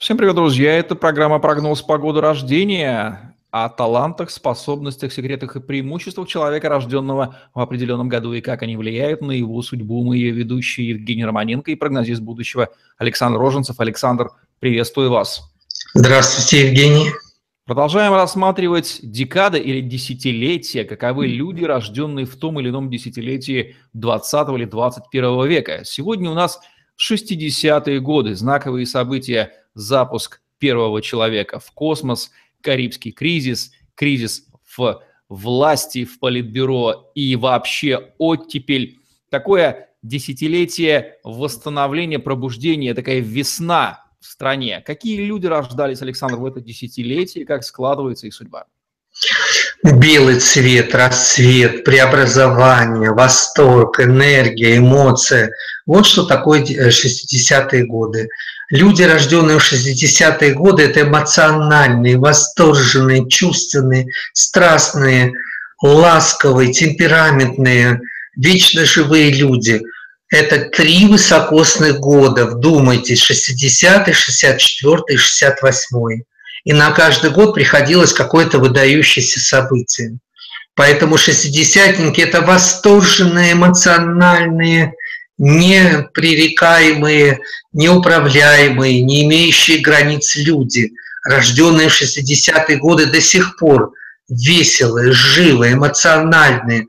Всем привет, друзья! Это программа «Прогноз погоды рождения» о талантах, способностях, секретах и преимуществах человека, рожденного в определенном году, и как они влияют на его судьбу. Мы ее ведущие Евгений Романенко и прогнозист будущего Александр Роженцев. Александр, приветствую вас. Здравствуйте, Евгений. Продолжаем рассматривать декады или десятилетия, каковы люди, рожденные в том или ином десятилетии 20 или 21 века. Сегодня у нас 60-е годы, знаковые события – запуск первого человека в космос, Карибский кризис, кризис в власти, в политбюро и вообще оттепель. Такое десятилетие восстановления, пробуждения, такая весна в стране. Какие люди рождались, Александр, в это десятилетие, как складывается их судьба? Белый цвет, расцвет, преобразование, восторг, энергия, эмоция. Вот что такое 60-е годы. Люди, рожденные в 60-е годы, это эмоциональные, восторженные, чувственные, страстные, ласковые, темпераментные, вечно живые люди. Это три высокосных года, вдумайтесь, 60-й, 64-й, 68-й. И на каждый год приходилось какое-то выдающееся событие. Поэтому шестидесятники – это восторженные, эмоциональные, непререкаемые, неуправляемые, не имеющие границ люди, рожденные в 60-е годы до сих пор, веселые, живые, эмоциональные,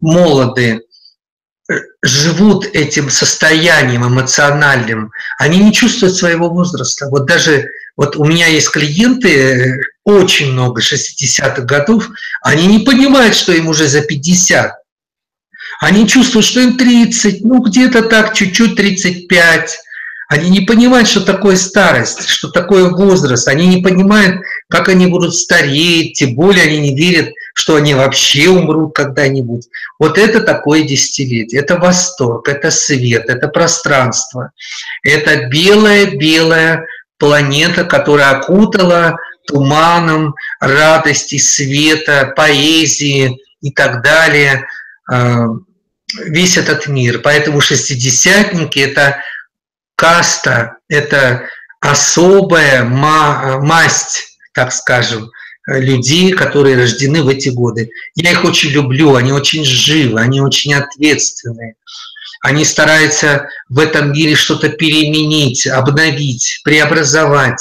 молодые, живут этим состоянием эмоциональным, они не чувствуют своего возраста. Вот даже вот у меня есть клиенты, очень много 60-х годов, они не понимают, что им уже за 50. Они чувствуют, что им 30, ну где-то так, чуть-чуть 35. Они не понимают, что такое старость, что такое возраст. Они не понимают, как они будут стареть, тем более они не верят, что они вообще умрут когда-нибудь. Вот это такое десятилетие. Это восторг, это свет, это пространство. Это белая-белая планета, которая окутала туманом радости, света, поэзии и так далее – Э, весь этот мир. Поэтому шестидесятники – это каста, это особая масть, так скажем, людей, которые рождены в эти годы. Я их очень люблю, они очень живы, они очень ответственные. Они стараются в этом мире что-то переменить, обновить, преобразовать.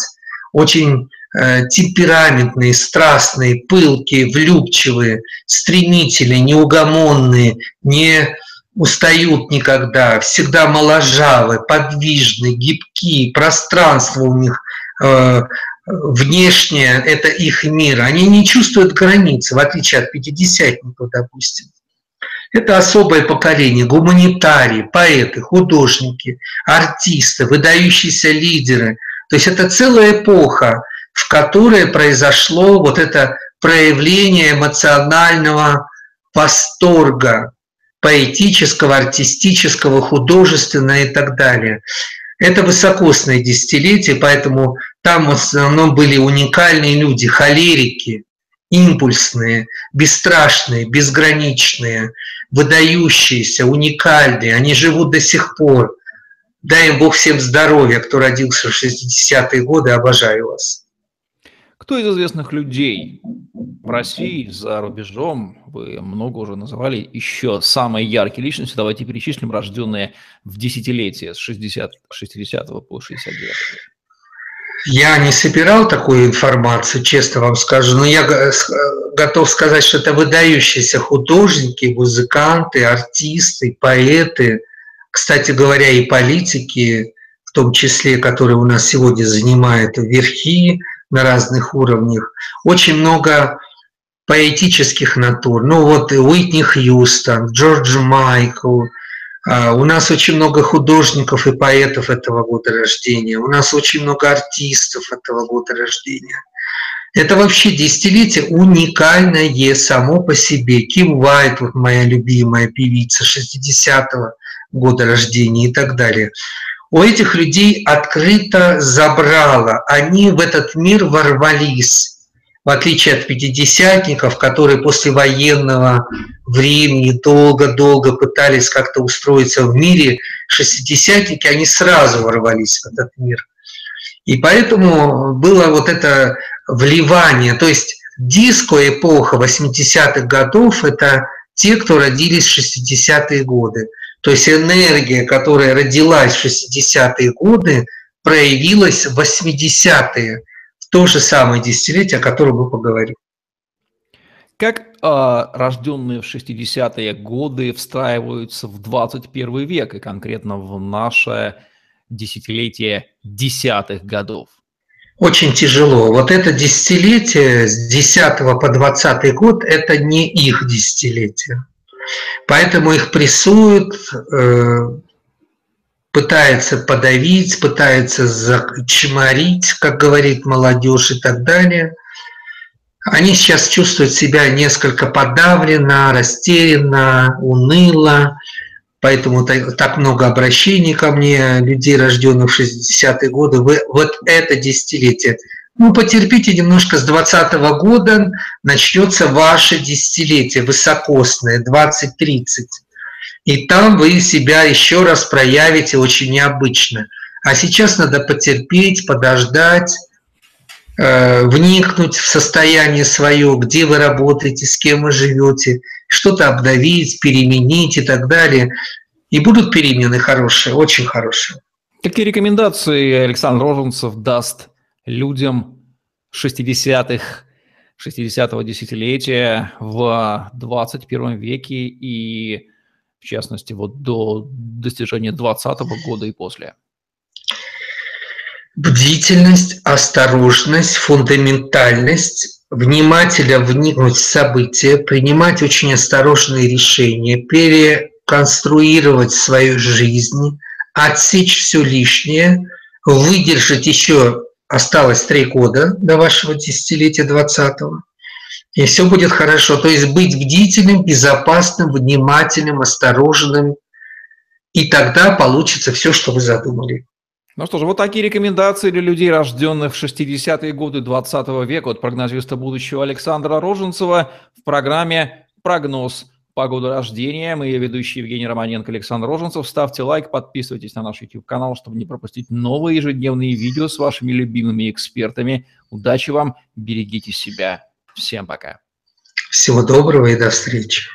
Очень Э, темпераментные, страстные, пылкие, влюбчивые, стремительные, неугомонные, не устают никогда, всегда моложавы, подвижны, гибкие, пространство у них э, внешнее – это их мир. Они не чувствуют границы, в отличие от пятидесятников, допустим. Это особое поколение, гуманитарии, поэты, художники, артисты, выдающиеся лидеры. То есть это целая эпоха, в которой произошло вот это проявление эмоционального восторга, поэтического, артистического, художественного и так далее. Это высокосное десятилетие, поэтому там в основном были уникальные люди, холерики, импульсные, бесстрашные, безграничные, выдающиеся, уникальные. Они живут до сих пор. Дай им Бог всем здоровья, кто родился в 60-е годы. Обожаю вас. Кто из известных людей в России, за рубежом, вы много уже называли, еще самые яркие личности, давайте перечислим, рожденные в десятилетие с 60, 60 по 69 Я не собирал такую информацию, честно вам скажу, но я готов сказать, что это выдающиеся художники, музыканты, артисты, поэты, кстати говоря, и политики, в том числе, которые у нас сегодня занимают верхи, на разных уровнях. Очень много поэтических натур. Ну вот Уитни Хьюстон, Джордж Майкл. А, у нас очень много художников и поэтов этого года рождения. У нас очень много артистов этого года рождения. Это вообще десятилетие уникальное само по себе. Ким Уайт, вот моя любимая певица 60-го года рождения и так далее у этих людей открыто забрало. Они в этот мир ворвались, в отличие от пятидесятников, которые после военного времени долго-долго пытались как-то устроиться в мире, шестидесятники, они сразу ворвались в этот мир. И поэтому было вот это вливание, то есть диско-эпоха 80-х годов – это те, кто родились в 60-е годы. То есть энергия, которая родилась в 60-е годы, проявилась в 80-е, в то же самое десятилетие, о котором мы поговорим. Как э, рожденные в 60-е годы встраиваются в 21 век и конкретно в наше десятилетие десятых годов? Очень тяжело. Вот это десятилетие с 10 по 20 год – это не их десятилетие. Поэтому их прессуют, э, пытается подавить, пытается зачморить, как говорит молодежь и так далее. Они сейчас чувствуют себя несколько подавленно, растерянно, уныло, поэтому так много обращений ко мне, людей, рожденных в 60-е годы, вот это десятилетие. Ну, потерпите немножко, с 20 -го года начнется ваше десятилетие высокосное, 20-30. И там вы себя еще раз проявите очень необычно. А сейчас надо потерпеть, подождать, э, вникнуть в состояние свое, где вы работаете, с кем вы живете, что-то обновить, переменить и так далее. И будут перемены хорошие, очень хорошие. Какие рекомендации Александр Роженцев даст людям 60-х, 60-го десятилетия в 21 веке и, в частности, вот до достижения 20 -го года и после? Бдительность, осторожность, фундаментальность, внимательно вникнуть в события, принимать очень осторожные решения, переконструировать свою жизнь, отсечь все лишнее, выдержать еще осталось три года до вашего десятилетия 20-го, и все будет хорошо. То есть быть бдительным, безопасным, внимательным, осторожным, и тогда получится все, что вы задумали. Ну что же, вот такие рекомендации для людей, рожденных в 60-е годы 20 века от прогнозиста будущего Александра Роженцева в программе «Прогноз по году рождения. Мы ее ведущие Евгений Романенко, Александр Роженцев. Ставьте лайк, подписывайтесь на наш YouTube-канал, чтобы не пропустить новые ежедневные видео с вашими любимыми экспертами. Удачи вам, берегите себя. Всем пока. Всего доброго и до встречи.